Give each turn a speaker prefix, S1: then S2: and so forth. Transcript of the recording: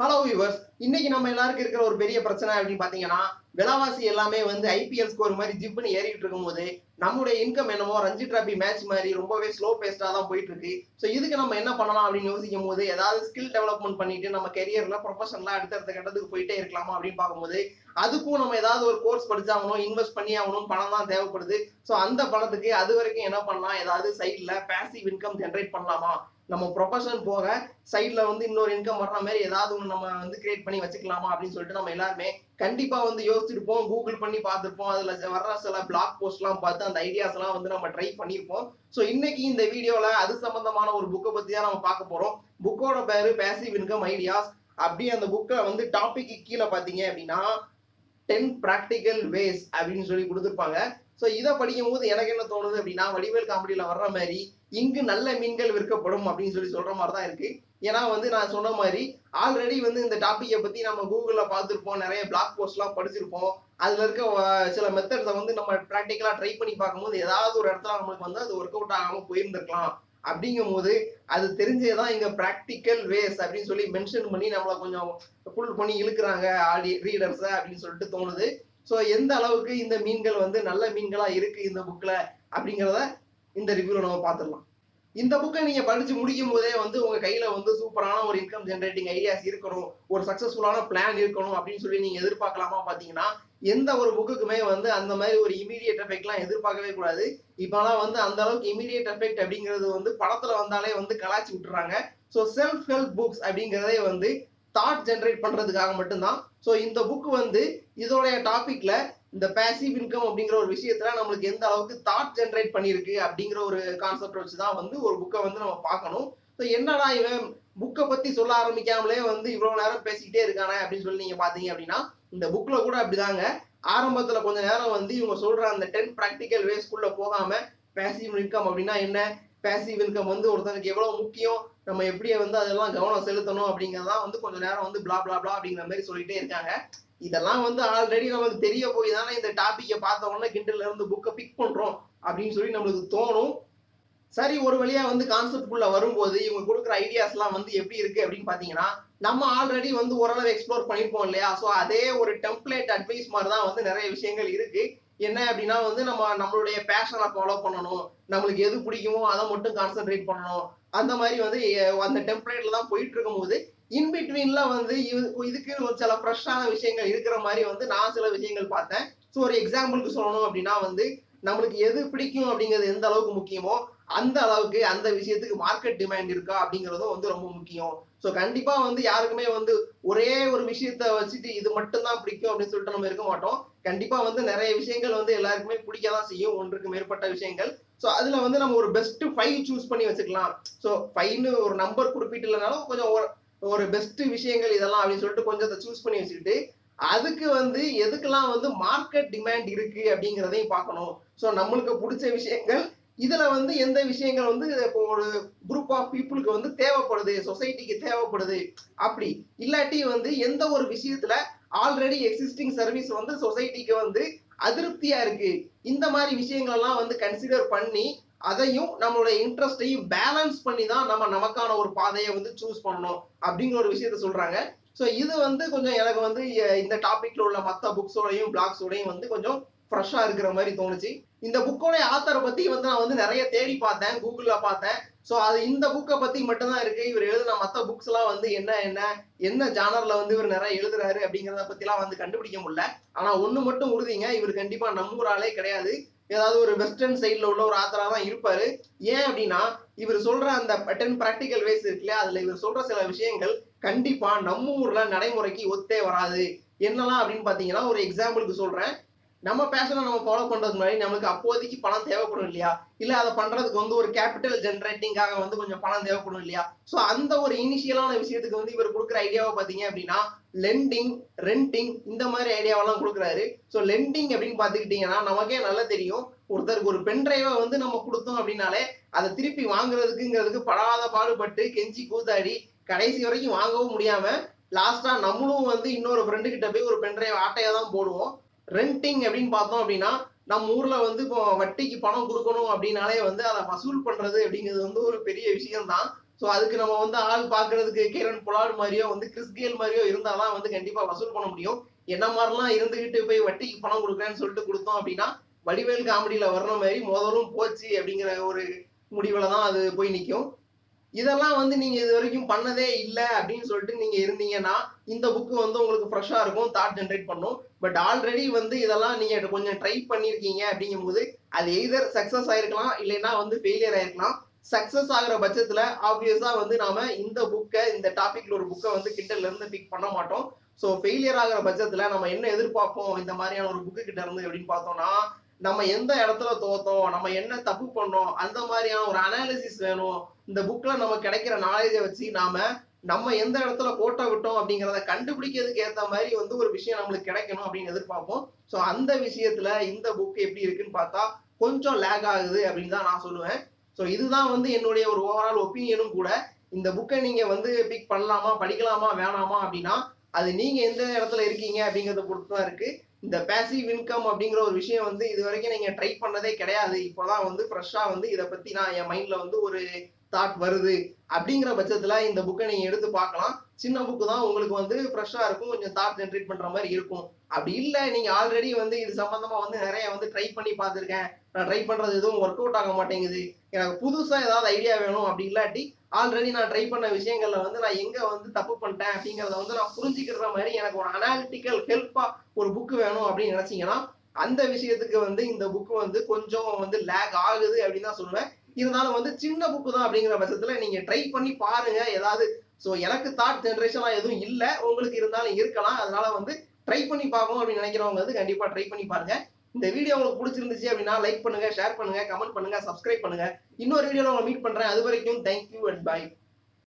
S1: Hello viewers இன்னைக்கு நம்ம எல்லாருக்கும் இருக்கிற ஒரு பெரிய பிரச்சனை அப்படின்னு பாத்தீங்கன்னா விலைவாசி எல்லாமே வந்து ஐபிஎல் ஸ்கோர் மாதிரி ஜிப்னு ஏறிட்டு இருக்கும்போது நம்மளுடைய இன்கம் என்னமோ ரஞ்சி டிராபி மேட்ச் மாதிரி ரொம்பவே ஸ்லோ பேஸ்டா தான் போயிட்டு இருக்கு ஸோ இதுக்கு நம்ம என்ன பண்ணலாம் அப்படின்னு யோசிக்கும் போது ஏதாவது ஸ்கில் டெவலப்மெண்ட் பண்ணிட்டு நம்ம கெரியர்ல ப்ரொஃபஷனலாக அடுத்தடுத்த கட்டத்துக்கு போயிட்டே இருக்கலாமா அப்படின்னு பார்க்கும்போது அதுக்கும் நம்ம ஏதாவது ஒரு கோர்ஸ் படிச்சாகணும் இன்வெஸ்ட் பண்ணி ஆகணும் பணம் தான் தேவைப்படுது. ஸோ அந்த பணத்துக்கு அது வரைக்கும் என்ன பண்ணலாம்? ஏதாவது சைட்ல பேசிவ் இன்கம் ஜென்ரேட் பண்ணலாமா? நம்ம ப்ரொஃபஷன் போக சைடில் வந்து இன்னொரு இன்கம் வர்ற மாதிரி ஏதாவது ஒன்று நம்ம வந்து கிரியேட் பண்ணி வச்சுக்கலாமா அப்படின்னு சொல்லிட்டு நம்ம எல்லாருமே கண்டிப்பாக வந்து யோசிச்சிருப்போம். கூகுள் பண்ணி பார்த்துருப்போம். அதில் வர்ற சில பிளாக் போஸ்ட்லாம் பார்த்து அந்த ஐடியாஸ்லாம் வந்து நம்ம ட்ரை பண்ணியிருப்போம் ஸோ இன்னைக்கு இந்த வீடியோவில் அது சம்மந்தமான ஒரு புக்கை பற்றி தான் நம்ம பார்க்க போகிறோம் புக்கோட பேர் பேசிவ் இன்கம் ஐடியாஸ் அப்படியே அந்த புக்கை வந்து டாபிக்கு கீழே பார்த்தீங்க அப்படின்னா டென் ப்ராக்டிக்கல் வேஸ் அப்படின்னு சொல்லி கொடுத்துருப்பாங்க. ஸோ இதை படிக்கும் போது எனக்கு என்ன தோணுது அப்படின்னா வடிவேல் காமெடியில் வர்ற மாதிரி இங்கு நல்ல மீன்கள் விற்கப்படும் அப்படின்னு சொல்லி சொல்ற மாதிரி தான் இருக்கு. ஏன்னா வந்து நான் சொன்ன மாதிரி ஆல்ரெடி வந்து இந்த டாப்பிக்கை பத்தி நம்ம கூகுளில் பார்த்துருப்போம். நிறைய பிளாக் போஸ்ட்லாம் படிச்சிருப்போம். அதுல இருக்க சில மெத்தட்ஸை வந்து நம்ம ப்ராக்டிக்கலா ட்ரை பண்ணி பார்க்கும்போது ஏதாவது ஒரு இடத்துல நம்மளுக்கு வந்து அது ஒர்க் அவுட் ஆகாம போயிருந்திருக்கலாம். அப்படிங்கும் போது அது தெரிஞ்சே தான் இங்க ப்ராக்டிக்கல் வேஸ் அப்படின்னு சொல்லி மென்ஷன் பண்ணி நம்மளை கொஞ்சம் ஃபுல் பண்ணி இழுக்கிறாங்க ஆடி ரீடர்ஸை அப்படின்னு சொல்லிட்டு தோணுது. ஸோ எந்த அளவுக்கு இந்த மீன்கள் வந்து நல்ல மீன்களாக இருக்குது இந்த புக்கில் அப்படிங்கிறத இந்த ரிவ்யூவில் நம்ம பார்த்துடலாம். இந்த புக்கை நீங்கள் படித்து முடிக்கும் போதே வந்து உங்கள் கையில் வந்து சூப்பரான ஒரு இன்கம் ஜென்ரேட்டிங் ஐடியாஸ் இருக்கணும் ஒரு சக்ஸஸ்ஃபுல்லான பிளான் இருக்கணும் அப்படின்னு சொல்லி நீங்கள் எதிர்பார்க்கலாமா பார்த்தீங்கன்னா எந்த ஒரு புக்குக்குமே வந்து அந்த மாதிரி ஒரு இமீடியட் எஃபெக்ட்லாம் எதிர்பார்க்கவே கூடாது. இப்போலாம் வந்து அந்த அளவுக்கு இமீடியட் எஃபெக்ட் அப்படிங்கிறது வந்து படத்தில் வந்தாலே வந்து கலாச்சி விட்டுறாங்க. ஸோ செல்ஃப் ஹெல்ப் புக்ஸ் அப்படிங்கிறதே வந்து தாட் ஜென்ரேட் பண்ணுறதுக்காக மட்டும்தான். ஸோ இந்த புக் வந்து இதோடைய டாப்பிக்கில் இந்த பேசிவ் இன்கம் அப்படிங்கிற ஒரு விஷயத்துல நம்மளுக்கு எந்த அளவுக்கு தாட் ஜென்ரேட் பண்ணியிருக்கு அப்படிங்கிற ஒரு கான்செப்ட் வச்சு தான் வந்து ஒரு புக்கை வந்து நம்ம பார்க்கணும். ஸோ என்னடா இவன் புக்கை பத்தி சொல்ல ஆரம்பிக்காமலே வந்து இவ்வளோ நேரம் பேசிக்கிட்டே இருக்கானே அப்படின்னு சொல்லி நீங்க பாத்தீங்க அப்படின்னா இந்த புக்ல கூட அப்படிதாங்க. ஆரம்பத்துல கொஞ்ச நேரம் வந்து இவங்க சொல்ற அந்த டென் ப்ராக்டிக்கல் வேஸ்க்குள்ள போகாம பேசிவ் இன்கம் அப்படின்னா என்ன? பேசிவ் இன்கம் வந்து ஒருத்தனுக்கு எவ்வளவு முக்கியம் நம்ம எப்படி வந்து அதெல்லாம் கவனம் செலுத்தணும் அப்படிங்கிறதான் வந்து கொஞ்ச நேரம் வந்து பிளா பிளா பிளா அப்படிங்கிற மாதிரி சொல்லிட்டே இருக்காங்க. இதெல்லாம் வந்து ஆல்ரெடி நமக்கு தெரிய போய் தானே இந்த டாபிக்கை பார்த்த உடனே கிண்டல்ல இருந்து புக்கை பிக் பண்றோம் அப்படின்னு சொல்லி நம்மளுக்கு தோணும். சரி ஒரு வழியா வந்து கான்செப்ட் வரும்போது இவங்க கொடுக்குற ஐடியாஸ்லாம் வந்து எப்படி இருக்கு அப்படின்னு பாத்தீங்கன்னா நம்ம ஆல்ரெடி வந்து ஓரளவு எக்ஸ்ப்ளோர் பண்ணிருப்போம் இல்லையா? ஸோ அதே ஒரு டெம்ப்ளேட் அட்வைஸ் மாதிரி தான் வந்து நிறைய விஷயங்கள் இருக்கு. என்ன அப்படின்னா வந்து நம்ம நம்மளுடைய பேஷனை ஃபாலோ பண்ணணும். நம்மளுக்கு எது பிடிக்குமோ அதை மட்டும் கான்சென்ட்ரேட் பண்ணணும். அந்த மாதிரி வந்து அந்த டெம்ப்ளேட்ல தான் போயிட்டு இருக்கும்போது இன்பிட்வீன்ல வந்து இது- இதுக்கு ஒரு சில ஃப்ரெஷ்ஷான விஷயங்கள் இருக்கிற மாதிரி வந்து நான் சில விஷயங்கள் பார்த்தேன். ஸோ ஒரு எக்ஸாம்பிளுக்கு சொல்லணும் அப்படின்னா வந்து நம்மளுக்கு எது பிடிக்கும் அப்படிங்கிறது எந்த அளவுக்கு முக்கியமோ அந்த அளவுக்கு அந்த விஷயத்துக்கு மார்க்கெட் டிமாண்ட் இருக்கா அப்படிங்கிறதும் வந்து ரொம்ப முக்கியம். ஸோ கண்டிப்பா வந்து யாருக்குமே வந்து ஒரே ஒரு விஷயத்த வச்சுட்டு இது மட்டும்தான் பிடிக்கும் அப்படின்னு சொல்லிட்டு நம்ம இருக்க மாட்டோம். கண்டிப்பா வந்து நிறைய விஷயங்கள் வந்து எல்லாருக்குமே பிடிக்க தான் செய்யும். ஒன்றுக்கு மேற்பட்ட விஷயங்கள். ஸோ அதுல வந்து நம்ம ஒரு பெஸ்ட் ஃபைவ் சூஸ் பண்ணி வச்சுக்கலாம். ஸோ ஃபைவ்னு ஒரு நம்பர் குறிப்பிட்டலனாலும் கொஞ்சம் ஒரு ஒரு பெஸ்ட் விஷயங்கள் இதெல்லாம் அப்படின்னு சொல்லிட்டு கொஞ்சம் சூஸ் பண்ணி வச்சுக்கிட்டு அதுக்கு வந்து எதுக்கெல்லாம் வந்து மார்க்கெட் டிமாண்ட் இருக்கு அப்படிங்கிறதையும் பார்க்கணும். ஸோ நம்மளுக்கு பிடிச்ச விஷயங்கள் இதுல வந்து எந்த விஷயங்கள் வந்து இப்போ ஒரு குரூப் ஆஃப் பீப்புளுக்கு வந்து தேவைப்படுது சொசைட்டிக்கு தேவைப்படுது அப்படி. இல்லாட்டி வந்து எந்த ஒரு விஷயத்துல ஆல்ரெடி எக்ஸிஸ்டிங் சர்வீஸ் வந்து சொசைட்டிக்கு வந்து அதிருப்தியா இருக்கு. இந்த மாதிரி விஷயங்கள் எல்லாம் வந்து கன்சிடர் பண்ணி அதையும் நம்மளோட இன்ட்ரெஸ்டையும் பேலன்ஸ் பண்ணி தான் நம்ம நமக்கான ஒரு பாதையை வந்து சூஸ் பண்ணணும் அப்படிங்கிற ஒரு விஷயத்த சொல்றாங்க. ஸோ இது வந்து கொஞ்சம் எனக்கு வந்து இந்த டாபிக்ல உள்ள மற்ற புக்ஸோடையும் பிளாக்ஸோடையும் வந்து கொஞ்சம் ஃப்ரெஷ்ஷாக இருக்கிற மாதிரி தோணுச்சு. இந்த புக்கோட ஆத்தரை பற்றி வந்து நான் வந்து நிறைய தேடி பார்த்தேன் கூகுளில் பார்த்தேன். ஸோ அது இந்த புக்கை பற்றி மட்டும்தான் இருக்குது இவர் எழுதின மற்ற புக்ஸ்லாம் வந்து என்ன என்ன என்ன ஜானரில் வந்து இவர் நிறைய எழுதுறாரு அப்படிங்கிறத பற்றிலாம் வந்து கண்டுபிடிக்க முடியல. ஆனால் ஒன்று மட்டும் உறுதிங்க. இவர் கண்டிப்பாக நம்புறாலே ஆளே கிடையாது. ஏதாவது ஒரு வெஸ்டர்ன் சைடில் உள்ள ஒரு ஆத்தராக தான் இருப்பார். ஏன் அப்படின்னா இவர் சொல்கிற அந்த டென் ப்ராக்டிக்கல் வேஸ் இருக்குல்ல அதில் இவர் சொல்கிற சில விஷயங்கள் கண்டிப்பாக நம்ம ஊரில் நடைமுறைக்கு ஒத்தே வராது. என்னலாம் அப்படின்னு பார்த்தீங்கன்னா ஒரு எக்ஸாம்பிளுக்கு சொல்கிறேன் நம்ம பேஷனை நம்ம ஃபாலோ பண்றதுக்கு முன்னாடி நமக்கு அப்போதைக்கு பணம் தேவைப்படும் இல்லையா? இல்ல அதை பண்றதுக்கு வந்து ஒரு கேபிட்டல் ஜென்ரேட்டிங்காக வந்து கொஞ்சம் பணம் தேவைப்படும் இல்லையா? சோ அந்த ஒரு இனிஷியலான விஷயத்துக்கு வந்து இவர் கொடுக்குற ஐடியாவை பாத்தீங்க அப்படின்னா லெண்டிங் ரெண்டிங் இந்த மாதிரி ஐடியாவெல்லாம் கொடுக்குறாரு. ஸோ லெண்டிங் அப்படின்னு பார்த்துக்கிட்டிங்கன்னா நமக்கே நல்லா தெரியும். ஒருத்தருக்கு ஒரு பென் டிரைவை வந்து நம்ம கொடுத்தோம் அப்படின்னாலே அதை திருப்பி வாங்குறதுக்குங்கிறதுக்கு படாத பாடுபட்டு கெஞ்சி கூத்தாடி கடைசி வரைக்கும் வாங்கவும் முடியாம லாஸ்டா நம்மளும் வந்து இன்னொரு ஃப்ரெண்டு கிட்ட போய் ஒரு பென்ட்ரைவ் ஆட்டையா தான் போடுவோம். ரெண்டிங் அப்படின்னு பார்த்தோம் அப்படின்னா நம்ம ஊர்ல வந்து இப்போ வட்டிக்கு பணம் கொடுக்கணும் அப்படின்னாலே வந்து அதை வசூல் பண்றது அப்படிங்கிறது வந்து ஒரு பெரிய விஷயம் தான் ஸோ அதுக்கு நம்ம வந்து ஆள் பார்க்கறதுக்கு கிரண் புலாடு மாதிரியோ வந்து கிறிஸ்கேல் மாதிரியோ இருந்தாதான் வந்து கண்டிப்பா வசூல் பண்ண முடியும். என்ன மாதிரிலாம் இருந்துகிட்டு போய் வட்டிக்கு பணம் கொடுக்குறேன்னு சொல்லிட்டு கொடுத்தோம் அப்படின்னா வடிவேல் காமெடியில வர்ற மாதிரி முதலும் போச்சு அப்படிங்கிற ஒரு முடிவுல தான் அது போய் நிற்கும் இதெல்லாம் வந்து நீங்க இது வரைக்கும் பண்ணதே இல்லை அப்படின்னு சொல்லிட்டு நீங்க இருந்தீங்கன்னா இந்த புக்கு வந்து உங்களுக்கு ஃப்ரெஷ்ஷா இருக்கும் தாட் ஜென்ரேட் பண்ணும். பட் ஆல்ரெடி வந்து இதெல்லாம் நீங்க கொஞ்சம் ட்ரை பண்ணிருக்கீங்க அப்படிங்கும்போது அது எய்தர் சக்சஸ் ஆயிருக்கலாம் இல்லைன்னா வந்து ஃபெயிலியர் ஆயிருக்கலாம். சக்சஸ் ஆகிற பட்சத்துல ஆப்வியஸா வந்து நாம இந்த புக்கை இந்த டாபிக்ல ஒரு புக்கை வந்து கிண்டல்ல இருந்து பிக் பண்ண மாட்டோம். ஸோ ஃபெயிலியர் ஆகிற பட்சத்துல நம்ம என்ன எதிர்பார்ப்போம் இந்த மாதிரியான ஒரு புக்கு கிட்ட இருந்து அப்படின்னு பார்த்தோம்னா நம்ம எந்த இடத்துல தோத்தோம் நம்ம என்ன தப்பு பண்ணோம் அந்த மாதிரியான ஒரு அனாலிசிஸ் வேணும். இந்த புக்ல நம்ம கிடைக்கிற நாலேஜை வச்சு நாம நம்ம எந்த இடத்துல கோட்டை விட்டோம் அப்படிங்கிறத கண்டுபிடிக்கிறதுக்கு ஏத்த மாதிரி வந்து ஒரு விஷயம் நம்மளுக்கு கிடைக்கணும் அப்படின்னு எதிர்பார்ப்போம். ஸோ அந்த விஷயத்துல இந்த புக் எப்படி இருக்குன்னு பார்த்தா கொஞ்சம் லேக் ஆகுது அப்படின்னு தான் நான் சொல்லுவேன். ஸோ இதுதான் வந்து என்னுடைய ஒரு ஓவரால் ஒப்பீனியனும் கூட. இந்த புக்கை நீங்க வந்து பிக் பண்ணலாமா படிக்கலாமா வேணாமா அப்படின்னா அது நீங்க எந்த இடத்துல இருக்கீங்க அப்படிங்கறத பொறுத்து தான் இருக்கு. இந்த பேசிவ் இன்கம் அப்படிங்கிற ஒரு விஷயம் வந்து இது வரைக்கும் நீங்க ட்ரை பண்ணதே கிடையாது. இப்போதான் வந்து ஃப்ரெஷ்ஷா வந்து இதை பத்தி நான் என் மைண்ட்ல வந்து ஒரு தாட் வருது. அப்படிங்கிற பட்சத்துல இந்த புக்கை நீங்க எடுத்து பார்க்கலாம். சின்ன புக்கு தான் உங்களுக்கு வந்து ஃப்ரெஷ்ஷா இருக்கும். கொஞ்சம் தாட் ஜென்ரேட் பண்ற மாதிரி இருக்கும். அப்படி இல்லை நீங்க ஆல்ரெடி வந்து இது சம்பந்தமா வந்து நிறைய வந்து ட்ரை பண்ணி பார்த்துருக்கேன். நான் ட்ரை பண்றது எதுவும் ஒர்க் அவுட் ஆக மாட்டேங்குது. எனக்கு புதுசா ஏதாவது ஐடியா வேணும் அப்படி இல்லாட்டி ஆல்ரெடி நான் ட்ரை பண்ண விஷயங்கள்ல வந்து நான் எங்க வந்து தப்பு பண்ணிட்டேன் அப்படிங்கறத வந்து நான் புரிஞ்சுக்கிற மாதிரி எனக்கு ஒரு அனாலிட்டிக்கல் ஹெல்ப்பா ஒரு புக் வேணும் அப்படின்னு நினைச்சீங்கன்னா அந்த விஷயத்துக்கு வந்து இந்த புக் வந்து கொஞ்சம் வந்து லேக் ஆகுது அப்படின்னு தான் சொல்லுவேன். இருந்தாலும் வந்து சின்ன புக்கு தான் அப்படிங்கிற பட்சத்துல நீங்க ட்ரை பண்ணி பாருங்க. ஏதாவது ஸோ எனக்கு தாட் ஜென்ரேஷனாக எதுவும் இல்லை. உங்களுக்கு இருந்தாலும் இருக்கலாம். அதனால வந்து ட்ரை பண்ணி பார்க்கணும் அப்படின்னு நினைக்கிறவங்க வந்து கண்டிப்பாக ட்ரை பண்ணி பாருங்க. இந்த வீடியோ உங்களுக்கு பிடிச்சிருந்துச்சு அப்படின்னா லைக் பண்ணுங்க ஷேர் பண்ணுங்க கமெண்ட் பண்ணுங்க சப்ஸ்கிரைப் பண்ணுங்க. இன்னொரு வீடியோவில் உங்களை மீட் பண்றேன். அது வரைக்கும் தேங்க்யூ அண்ட் பை